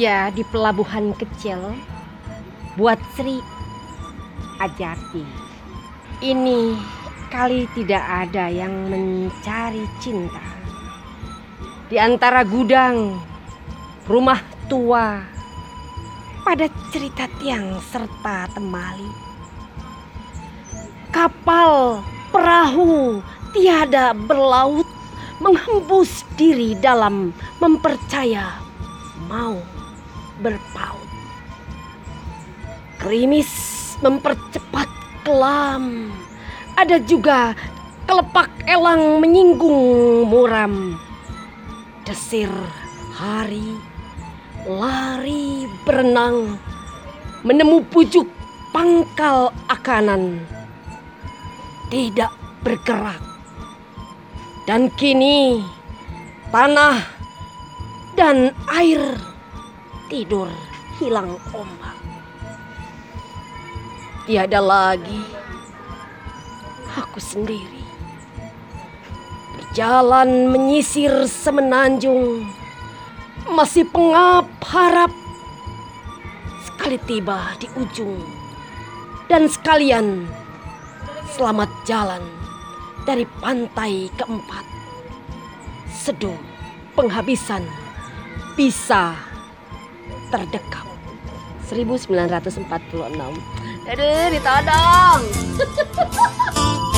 kerja di pelabuhan kecil buat Sri Ajati. Ini kali tidak ada yang mencari cinta. Di antara gudang, rumah tua, pada cerita tiang serta temali. Kapal, perahu, tiada berlaut menghembus diri dalam mempercaya mau berpaut. Krimis mempercepat kelam. Ada juga kelepak elang menyinggung muram. Desir hari, lari berenang, menemu pucuk pangkal akanan. Tidak bergerak. Dan kini tanah dan air tidur hilang ombak. Tiada lagi aku sendiri. Berjalan menyisir semenanjung. Masih pengap harap sekali tiba di ujung. Dan sekalian selamat jalan dari pantai keempat. Seduh penghabisan bisa terdekap. 1946. Aduh, ditodong.